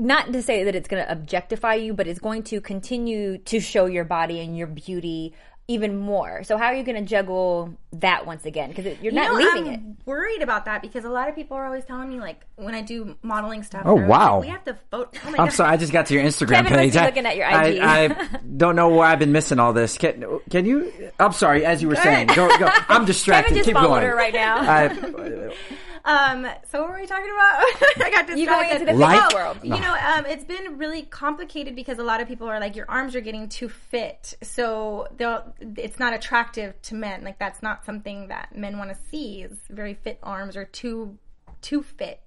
S4: not to say that it's going to objectify you, but it's going to continue to show your body and your beauty even more. So how are you going to juggle that once again? Because you're
S5: You
S4: not
S5: know,
S4: leaving
S5: I'm
S4: it.
S5: worried about that because a lot of people are always telling me like when I do modeling stuff.
S3: Oh, wow.
S5: like, we have to vote. Oh my
S3: I'm
S5: God.
S3: sorry, I just got to your Instagram
S4: Kevin must
S3: page.
S4: be
S3: I-
S4: looking at your
S3: I,
S4: IG.
S3: I don't know why I've been missing all this. Can, can you? I'm sorry. As you were saying, go, go. I'm distracted.
S4: Kevin just
S3: Keep
S4: followed
S3: going.
S4: her right now.
S3: I,
S5: Um, so what were we talking about? I got distracted.
S4: You going into the
S3: Life-
S4: fitness world.
S5: You know, um, it's been really complicated because a lot of people are like, your arms are getting too fit, so they'll. It's not attractive to men. Like that's not something that men want to see. Is very fit arms or too too fit.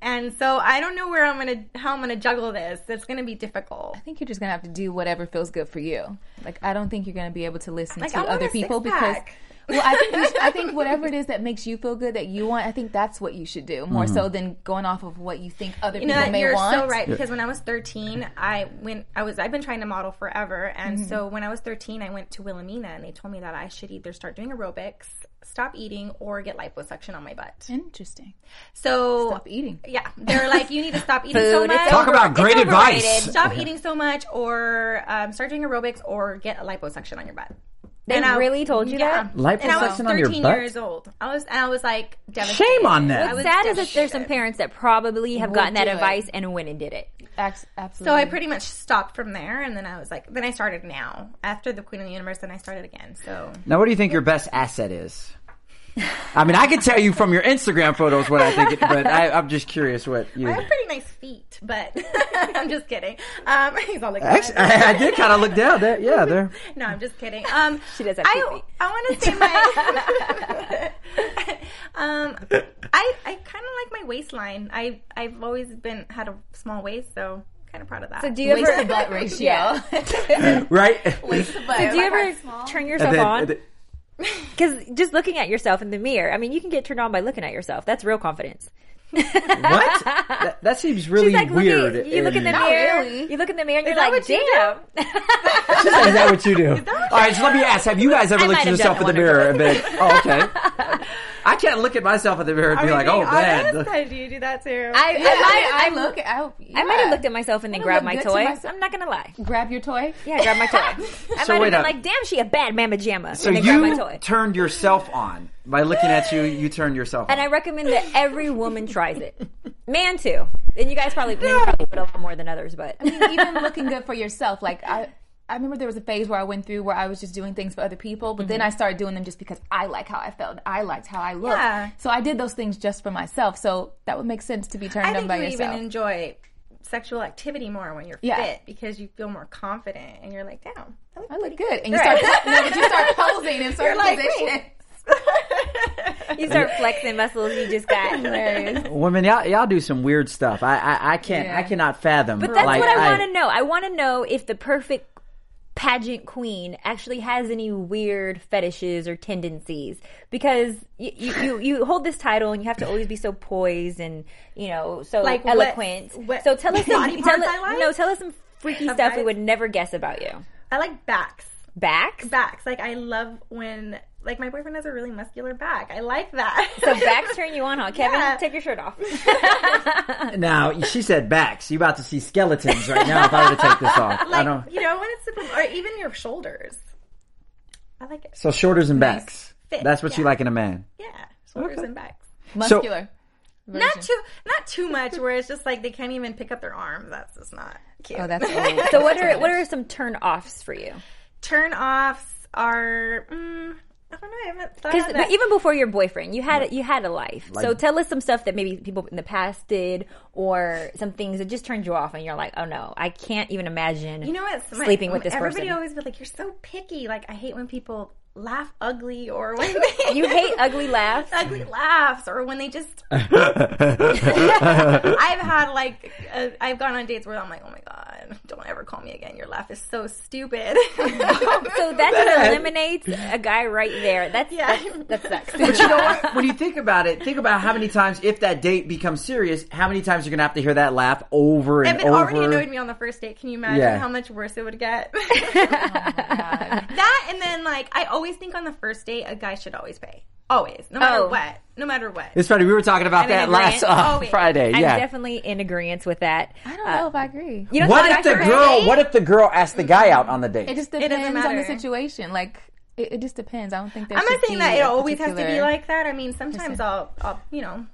S5: And so I don't know where I'm gonna how I'm gonna juggle this. It's gonna be difficult.
S6: I think you're just gonna have to do whatever feels good for you. Like I don't think you're gonna be able to listen
S5: Like,
S6: to
S5: I want
S6: other
S5: a
S6: people because
S5: six-pack.
S6: Well, I think you I think whatever it is that makes you feel good that you want, I think that's what you should do more so than going off of what you think other
S5: You know
S6: people
S5: that
S6: may
S5: you're
S6: want.
S5: so right because when I was 13, I went. I was. I've been trying to model forever, and so when I was 13, I went to Wilhelmina, and they told me that I should either start doing aerobics, stop eating, or get liposuction on my butt.
S6: Interesting.
S5: So
S6: Stop eating.
S5: Yeah, they're like, you need to stop eating so
S4: Food, it's
S5: much.
S3: Talk about great
S4: overrated.
S3: advice.
S5: Stop eating so much, or um, start doing aerobics, or get a liposuction on your butt.
S4: They
S5: And I-
S4: really told you
S5: yeah.
S4: that?
S5: And I was
S3: Liposuction on your
S5: 13
S3: butt?
S5: years old. I was, and I was like, devastated.
S3: Shame on them. What's
S4: Sad is that there's some parents that probably have
S6: Will
S4: gotten that
S6: do it.
S4: advice and went and did it.
S6: Abs- Absolutely.
S5: So I pretty much stopped from there, and then I was like, then I started now after the Queen of the Universe, then I started again. So
S3: now, what do you think your best asset is? I mean, I can tell you from your Instagram photos what I think, it, but I, I'm just curious what you.
S5: I have pretty nice feet, but I'm just kidding. Um, he's all like,
S3: Actually, I, I did kind of look down there. Yeah, there.
S5: no, I'm just kidding. Um,
S4: She does have
S5: I,
S4: feet.
S5: I want to say my. um, I I kind of like my waistline. I I've always been had a small waist, so kind of proud of that.
S4: So do you
S6: waist
S4: ever
S6: to butt ratio.
S3: Right?
S6: waist to butt.
S4: do you ever turn yourself
S3: then-
S4: on?
S3: And then-
S4: Because just looking at yourself in the mirror, I mean, you can get turned on by looking at yourself. That's real confidence.
S3: what? That, that seems really
S4: She's like,
S3: weird.
S4: looking, you look in the
S3: and-
S4: mirror,
S6: really.
S4: you look in the mirror, and you're
S5: that
S4: like,
S5: what you
S4: damn.
S3: Is that what you do? All right, so let me ask: Have you guys ever
S4: I
S3: looked
S4: might
S3: at
S4: have
S3: yourself in
S4: done
S3: the
S4: one or
S3: mirror and been, "Oh, okay"? I can't look at myself in the mirror and be like, "Oh, man."
S5: do you do that too?
S4: I, I,
S6: Yeah,
S4: might,
S6: I,
S4: I,
S6: look. I,
S4: I might have looked at myself and then grabbed my
S6: good to
S4: toy. I'm not gonna lie.
S6: grab your toy.
S4: Yeah, grab my toy. I
S3: So
S4: might have been
S3: up.
S4: like, damn, she a bad mamma jamma.
S3: So
S4: and then grab my
S3: you
S4: toy.
S3: turned yourself on by looking at you. You turned yourself on. And.
S4: I recommend that every woman tries it. Man too. And you guys probably, men probably do it a lot more than others, but
S6: I mean, even looking good for yourself. Like I, I remember there was a phase where I went through where I was just doing things for other people, but
S5: Mm-hmm.
S6: then I started doing them just because I like how I felt. I liked how I looked.
S5: Yeah.
S6: So I did those things just for myself. So that would make sense to be turned
S5: I
S6: on
S5: think
S6: by
S5: you
S6: yourself.
S5: even enjoy sexual activity more when you're
S6: Yeah.
S5: fit because you feel more confident and you're like, damn, I look
S6: I look
S5: pretty
S6: good, and you
S5: Right.
S6: start no, but you start posing in certain
S5: like,
S6: positions.
S4: you start flexing muscles you just got.
S3: Women, y'all, y'all do some weird stuff. I, I, I can't,
S6: Yeah.
S3: I cannot fathom.
S4: But that's
S3: like,
S4: what I, want to know. I want to know if the perfect pageant queen actually has any weird fetishes or tendencies because you, you, you, you hold this title and you have to always be so poised and you know so
S5: Like
S4: eloquent.
S5: what
S4: so tell us some, tell
S5: like?
S4: no tell us some freaky
S5: Of
S4: stuff we would never guess about you.
S5: I like backs.
S4: Backs.
S5: Backs. Like I love when like my boyfriend has a really muscular back. I like that.
S4: So backs turn you on, huh? Kevin,
S5: Yeah.
S4: take your shirt off.
S3: Now she said backs. You about to see skeletons right now if I were to take this off. I
S5: like
S3: don't.
S5: you know when it's super, or even your shoulders. I like it.
S3: So shoulders and backs.
S5: Fit,
S3: That's what you
S5: yeah.
S3: like in a man.
S5: Yeah, shoulders
S3: Okay.
S5: and backs.
S6: Muscular.
S5: Not too, not too much. Where it's just like they can't even pick up their arms. That's just not cute.
S6: Oh, that's old.
S4: so what are what are some turn offs for you?
S5: turn offs are. Mm, I don't know. I haven't thought
S4: Because
S5: of that.
S4: even before your boyfriend, you had you had a life. so tell us some stuff that maybe people in the past did, or some things that just turned you off, and you're like, oh no, I can't even imagine.
S5: You know what? My-
S4: Sleeping with this person."
S5: everybody
S4: person.
S5: always be like, "You're so picky." Like I hate when people laugh ugly or when they
S4: you hate ugly laughs.
S5: ugly laughs or when they just. I've had like uh, I've gone on dates where I'm like, "Oh my god, don't ever call me again. Your laugh is so stupid."
S4: So that just eliminates a guy right there. That's
S5: Yeah.
S4: that's, that sucks.
S3: But you know what? When you think about it, think about how many times, if that date becomes serious, how many times you're gonna have to hear that laugh over and
S5: if it
S3: over.
S5: already annoyed me on the first date, can you imagine
S3: Yeah.
S5: how much worse it would get?
S6: Oh
S5: that and then like I always think on the first date, a guy should always pay. Always, no matter
S4: Oh.
S5: what, no matter what.
S3: It's funny. We were talking about
S4: I'm in
S3: that last
S4: agreement.
S3: uh,
S5: Oh, wait.
S3: Friday.
S4: I'm
S3: Yeah.
S4: definitely in agreement with that.
S6: I don't know if I agree.
S4: You don't
S3: What if the girl?
S4: date?
S3: What if the girl asked the guy out on the date?
S6: It just
S5: doesn't
S6: depends on the
S5: matter.
S6: situation. Like it, it just depends. I don't think there's.
S5: I'm not saying that it always has to be
S6: particular-
S5: like that. I mean, sometimes I'll, I'll, you know,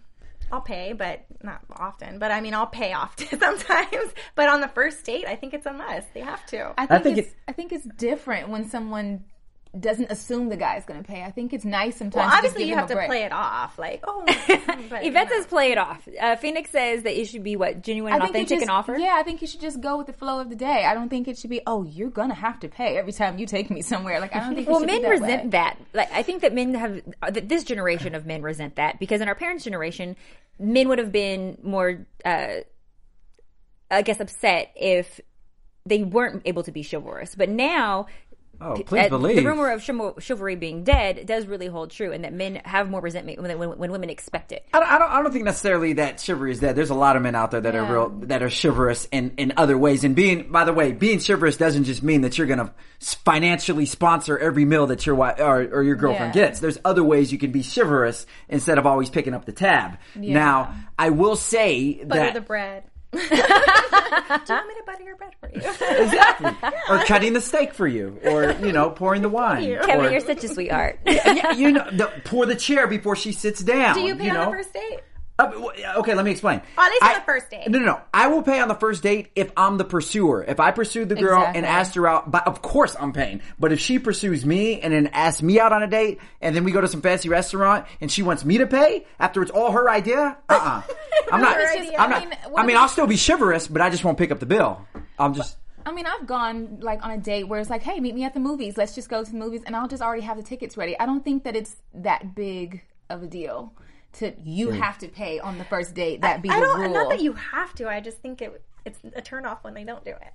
S5: I'll pay, but not often. But I mean, I'll pay often sometimes. But on the first date, I think it's a must. They have to.
S6: I think,
S3: think
S6: it's,
S3: it-
S6: I think it's different when someone doesn't assume the guy's going to pay. I think it's nice sometimes.
S5: well,
S6: to
S5: obviously, you have to
S6: break.
S5: play it off, like, oh. but,
S4: Yvette says play it off. Uh, Phoenix says that it should be what genuine and
S6: I think you
S4: authentic
S6: just,
S4: and offer.
S6: Yeah, I think you should just go with the flow of the day. I don't think it should be, oh, you're gonna have to pay every time you take me somewhere. Like I don't think.
S4: Well, men
S6: that
S4: resent
S6: way.
S4: that. Like I think that men have uh, that this generation of men resent that because in our parents' generation, men would have been more, uh, I guess, upset if they weren't able to be chivalrous. But now.
S3: Oh, please believe.
S4: the rumor of chivalry being dead does really hold true, and that men have more resentment when, when, when women expect it.
S3: I don't, I don't. I don't think necessarily that chivalry is dead. There's a lot of men out there that are real, that are chivalrous in in other ways. And being, by the way, being chivalrous doesn't just mean that you're going to financially sponsor every meal that your wife or, or your girlfriend
S6: Yeah.
S3: gets. There's other ways you can be chivalrous instead of always picking up the tab. Now, I will say that
S5: butter
S3: that
S5: the bread. Do you want me to butter your bread for you?
S3: exactly, or cutting the steak for you, or you know, pouring the wine.
S4: Kevin,
S3: or-
S4: you're such a sweetheart.
S3: yeah, you know, the, pour the chair before she sits down.
S5: Do you pay on
S3: know?
S5: the first date?
S3: Uh, w- okay, let me explain.
S5: Oh, at least on the first date.
S3: No, no, no. I will pay on the first date if I'm the pursuer. If I pursued the girl and
S6: Exactly.
S3: asked her out, but of course I'm paying. But if she pursues me and then asks me out on a date, and then we go to some fancy restaurant and she wants me to pay after it's all her idea, uh, uh I'm not.
S5: Her idea.
S3: I'm
S6: I
S3: not.
S6: mean,
S3: I mean, I'll still be chivalrous, but I just won't pick up the bill. I'm just.
S6: I mean, I've gone like on a date where it's like, hey, meet me at the movies. Let's just go to the movies, and I'll just already have the tickets ready. I don't think that it's that big of a deal to you have to pay on the first date. That be
S5: I
S6: the
S5: don't.
S6: rule.
S5: Not that you have to. I just think it. It's a turn off when they don't do it.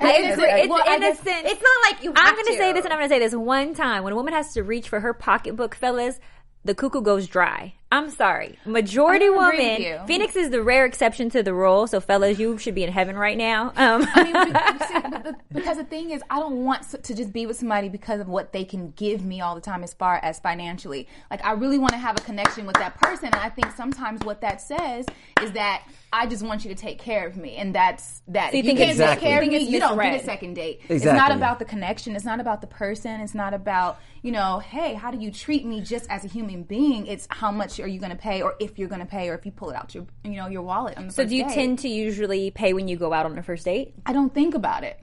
S4: It's, it's
S6: Well, I guess-
S4: innocent.
S5: It's not like you.
S4: I'm going to say this and I'm going to say this one time. When a woman has to reach for her pocketbook, fellas, the cuckoo goes dry. I'm sorry. Majority woman. Phoenix is the rare exception to the rule. So, fellas, you should be in heaven right now. Um,
S6: I mean, but- see, but because the thing is, I don't want to just be with somebody because of what they can give me all the time as far as financially. Like, I really want to have a connection with that person, and I think sometimes what that says is that I just want you to take care of me, and that's that.
S4: you
S6: If
S4: think
S6: can't
S3: Exactly.
S6: take care of me, you don't get a second date. It's not about the connection. It's not about the person. It's not about you know, hey, how do you treat me just as a human being? It's how much are you going to pay, or if you're going to pay, or if you pull it out your you know your wallet. On the
S4: so, do you
S6: date.
S4: tend to usually pay when you go out on a first date?
S6: I don't think about it.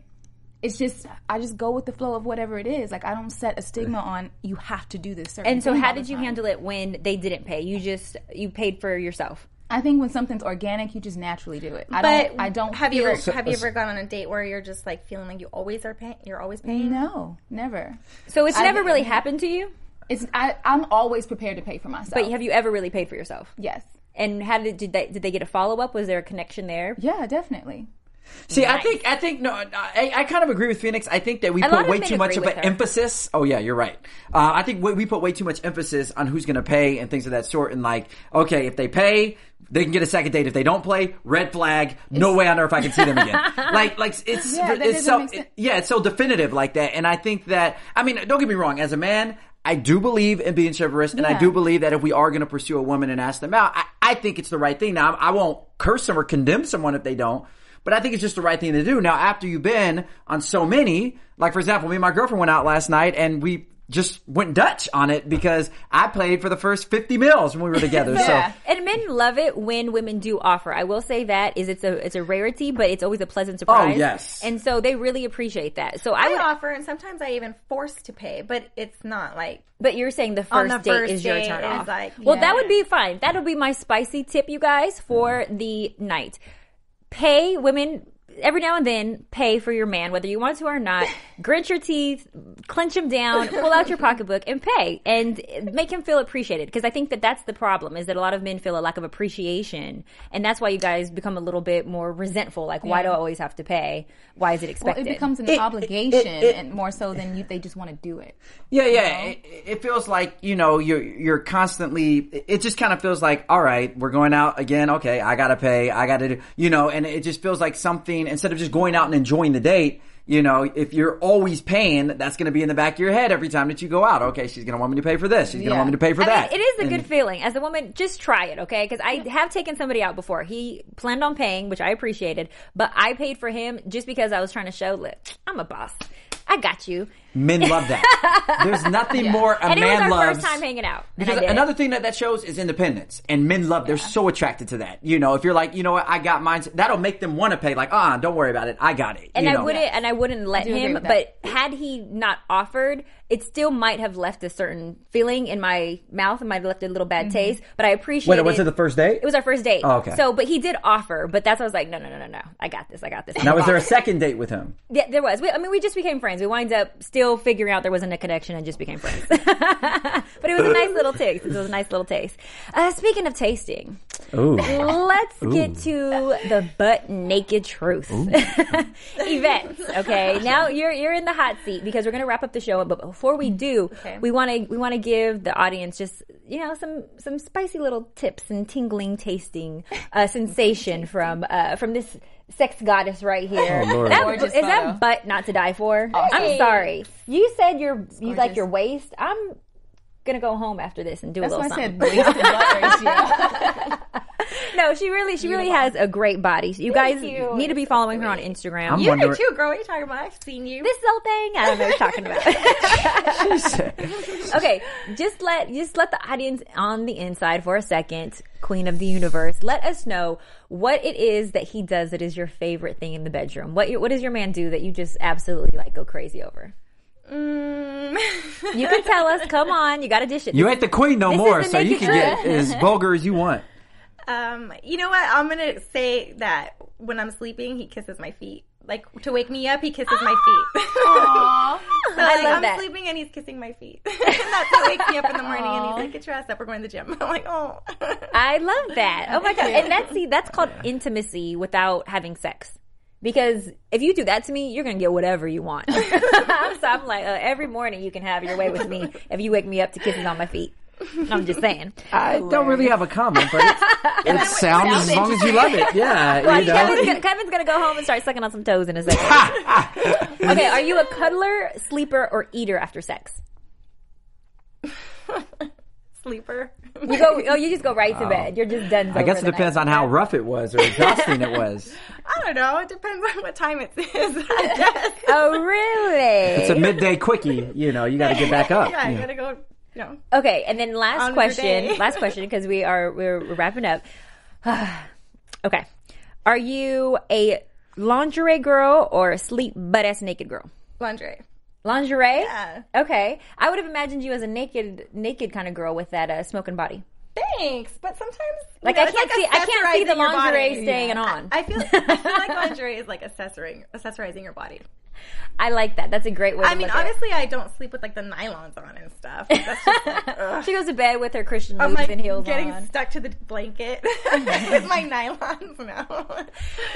S6: It's just I just go with the flow of whatever it is. Like I don't set a stigma on you have to do this certain.
S4: And so, how did you handle it when they didn't pay? You just you paid for yourself.
S6: I think when something's organic, you just naturally do it. I
S5: But
S6: don't. I don't.
S5: Have you
S6: feel-
S5: ever have you ever gone on a date where you're just like feeling like you always are paying? You're always paying.
S6: No, never.
S4: So, it's
S6: I-
S4: never really happened to you.
S6: It's I. I'm always prepared to pay for myself.
S4: But have you ever really paid for yourself?
S6: Yes.
S4: And how did did they did they get a follow up? Was there a connection there?
S6: Yeah, definitely.
S3: See, I think I think no, I, I kind of agree with Phoenix. I think that we
S4: A
S3: put way too much of an
S4: her.
S3: emphasis. Oh yeah, you're right. Uh, I think we, we put way too much emphasis on who's going to pay and things of that sort. And like, okay, if they pay, they can get a second date. If they don't play, red flag. No way on earth I can see them again. like, like it's
S6: Yeah,
S3: it's so
S6: sense.
S3: yeah, it's so definitive like that. And I think that I mean, don't get me wrong. As a man. I do believe in being chivalrous, and I do believe that if we are going to pursue a woman and ask them out, I, I think it's the right thing. Now, I won't curse them or condemn someone if they don't, but I think it's just the right thing to do. Now, after you've been on so many, like for example, me and my girlfriend went out last night and we just went Dutch on it because I played for the first 50 meals when we were together.
S6: Yeah.
S3: So,
S4: And men love it when women do offer. I will say that is it's a it's a rarity, but it's always a pleasant oh, surprise.
S3: Oh, yes.
S4: And so they really appreciate that. So I
S5: I
S4: would
S5: offer, and sometimes I even force to pay, but it's not like
S4: But you're saying the first
S5: the
S4: date
S5: first
S4: is your turn off.
S5: like,
S4: well,
S6: yeah.
S4: that would be fine. That would be my spicy tip, you guys, for mm. the night. Pay women every now and then. Pay for your man, whether you want to or not. Grit your teeth, clench him down, pull out your pocketbook, and pay, and make him feel appreciated. Because I think that that's the problem is that a lot of men feel a lack of appreciation, and that's why you guys become a little bit more resentful. Like, why do I always have to pay? Why is it expected?
S6: Well, it becomes an
S3: It- it-
S6: obligation,
S3: it-
S6: and more so than you, they just want to do it.
S3: yeah, yeah, it, it feels like, you know, you're, you're constantly, it just kind of feels like, all right, we're going out again. Okay. I got to pay. I got to do, you know, and it just feels like something, instead of just going out and enjoying the date, you know, if you're always paying, that's going to be in the back of your head every time that you go out. Okay, she's going to want me to pay for this. She's going to
S6: Yeah.
S3: want me to pay for
S4: I
S3: that.
S4: mean, it is a
S3: And-
S4: good feeling. As a woman, just try it, okay? Because I have taken somebody out before. He planned on paying, which I appreciated, but I paid for him just because I was trying to show, look, I'm a boss. I got you.
S3: Men love that. There's nothing more a
S4: and it was
S3: man
S4: our
S3: loves.
S4: first time hanging out.
S3: Because
S4: did it.
S3: another thing that that shows is independence, and men love. They're so attracted to that. You know, if you're like, you know what, I got mine. That'll make them want to pay. Like, ah, don't worry about it. I got it.
S4: and
S3: you
S4: I
S3: know?
S4: wouldn't, and I wouldn't let
S6: do agree
S4: him. But had he not offered, it still might have left a certain feeling in my mouth. It might have left a little bad taste. But I appreciate. It.
S3: Wait, was it the first date?
S4: It was our first date.
S3: Oh, okay.
S4: So, but he did offer. But that's why I was like, no, no, no, no, no. I got this. I got this.
S3: Now, was there a second date with him?
S4: Yeah, there was. We, I mean, we just became friends. We wind up still figuring out there wasn't a connection and just became friends. but it was a nice little taste. It was a nice little taste. Uh, speaking of tasting,
S3: Ooh.
S4: let's get to the butt naked truth. Events. Okay. Now you're you're in the hot seat because we're gonna wrap up the show. But before we do, we want to we want to give the audience just you know some some spicy little tips and tingling tasting uh, sensation from uh, from this sex goddess right here.
S3: Oh, Lord.
S4: That- that butt not to die for? I'm sorry. You said you're you like your waist. I'm gonna go home after this and do
S6: That's
S4: a little
S6: I
S4: something.
S6: said waist to butt.
S4: No, she really, she really has a great body. So you guys
S5: you.
S4: need to be following her on Instagram.
S3: I'm
S5: you
S3: wondering-
S5: do too, girl. What are you talking about? I've seen you.
S4: this little thing, I don't know what you're talking about. okay, just let just let the audience on the inside for a second, Queen of the Universe. Let us know what it is that he does that is your favorite thing in the bedroom. What what does your man do that you just absolutely like go crazy over?
S5: Mm.
S4: You can tell us. Come on, you got to dish it.
S3: You ain't the queen no
S4: This
S3: more, so you
S4: naked
S3: can get as vulgar as you want.
S5: Um, you know what? I'm gonna say that when I'm sleeping, he kisses my feet. Like to wake me up, he kisses my feet. so like,
S4: love
S5: I'm
S4: that.
S5: sleeping and he's kissing my feet. and that's what wakes me up in the morning. And he's like, "Get your ass up. We're going to the gym." I'm like, "Oh."
S4: I love that. Oh my god! And that's see, that's called intimacy without having sex. Because if you do that to me, you're gonna get whatever you want. so I'm like, uh, every morning you can have your way with me if you wake me up to kisses on my feet. I'm just saying.
S3: I don't really have a comment, but it's, it sounds as long as you love it. Yeah,
S4: Well,
S3: you know.
S4: Kevin's, gonna, Kevin's gonna go home and start sucking on some toes in a second. okay, are you a cuddler, sleeper, or eater after sex?
S5: Sleeper.
S4: You go. Oh, you just go right to bed. You're just done.
S3: I guess it depends on how rough it was or exhausting it was.
S5: I don't know. It depends on what time it is. I guess.
S4: Oh, really?
S3: It's a midday quickie. You know, you got to get back up.
S5: Yeah, I gotta go. You know.
S4: Okay, and then last question, last question because we are we're, we're wrapping up. okay, are you a lingerie girl or a sleep butt ass naked girl?
S5: Lingerie.
S4: Lingerie.
S5: Yeah.
S4: Okay, I would have imagined you as a naked naked kind of girl with that uh, smoking body.
S5: Thanks, but sometimes
S4: Like,
S5: know,
S4: I
S5: it's
S4: can't see- I can't see the lingerie
S5: body.
S4: staying on.
S5: I feel I feel like lingerie is like accessorizing accessorizing your body.
S4: I like that. That's a great way. To
S5: I mean,
S4: look at it.
S5: obviously, I don't sleep with like the nylons on and stuff. That's just like.
S4: She goes to bed with her Christian
S5: I'm like
S4: and heels
S5: getting
S4: on.
S5: stuck to the blanket with my nylons now.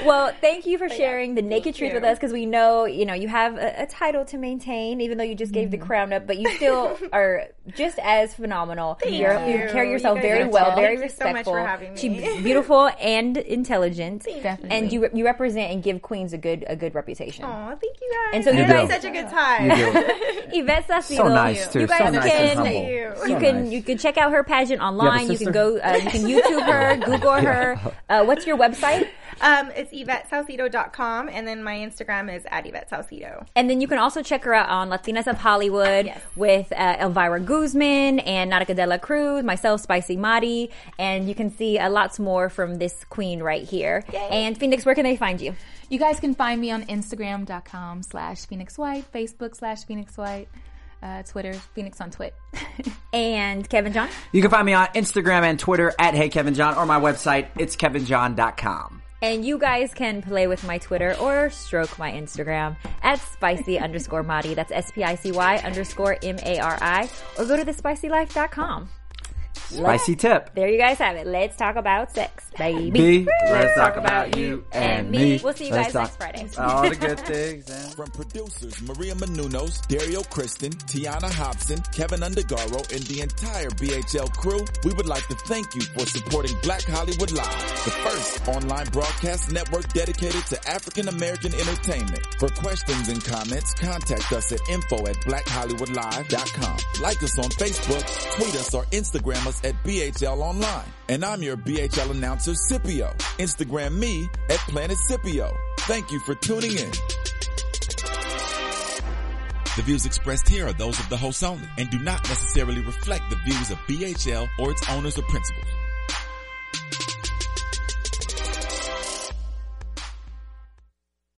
S4: Well, thank you for sharing the naked truth
S5: you.
S4: with us because we know, you know, you have a, a title to maintain, even though you just gave the mm-hmm. crown up, but you still are just as phenomenal. You're, you
S5: you.
S4: carry yourself
S5: You
S4: very well, very
S5: Thank you so much
S4: respectful.
S5: for having me.
S4: She's beautiful and intelligent,
S6: Definitely.
S4: and you you represent and give Queens a good a good reputation.
S5: Oh, thank you guys.
S4: And so you
S5: I had
S3: guys-
S5: such a good time.
S4: Yvette Salcido.
S3: So nice, too.
S4: You
S3: So
S4: guys
S3: nice
S4: can
S3: and
S4: you
S3: So
S4: can
S3: nice.
S4: you can check out her pageant online. You,
S3: sister?
S4: can go. Uh, you can YouTube her, Google her. Uh, what's your website?
S5: Um, it's YvetteSalcido.com, and then my Instagram is at Yvette Salcido.
S4: And then you can also check her out on Latinas of Hollywood with uh, Elvira Guzman and Natica de la Cruz, myself, Spicy Mari, and you can see a lots more from this queen right here. And Phoenix, where can they find you?
S6: You guys can find me on Instagram.com slash Phoenix White, Facebook slash Phoenix White, uh, Twitter, Phoenix on Twit.
S4: And Kevin John?
S3: You can find me on Instagram and Twitter at Hey Kevin John or my website, it's kevinjohn.com.
S4: And you guys can play with my Twitter or stroke my Instagram at spicy underscore Mari. That's S-P-I-C-Y underscore M-A-R-I. Or go to thespicylife.com.
S3: Spicy tip.
S4: There you guys have it. Let's talk about sex, baby.
S3: B, let's talk about you and me.
S4: We'll see you
S3: Let's
S4: guys
S3: talk-
S4: next Friday.
S3: All the good things. and-
S1: From producers Maria Menounos, Dario Kristen, Tiana Hobson, Kevin Undergaro, and the entire BHL crew, we would like to thank you for supporting Black Hollywood Live, the first online broadcast network dedicated to African American entertainment. For questions and comments, contact us at info at blackhollywoodlive.com. Like us on Facebook, tweet us, or Instagram at BHL Online. And I'm your BHL announcer, Scipio. Instagram me at Planet Scipio. Thank you for tuning in. The views expressed here are those of the host only and do not necessarily reflect the views of BHL or its owners or principals.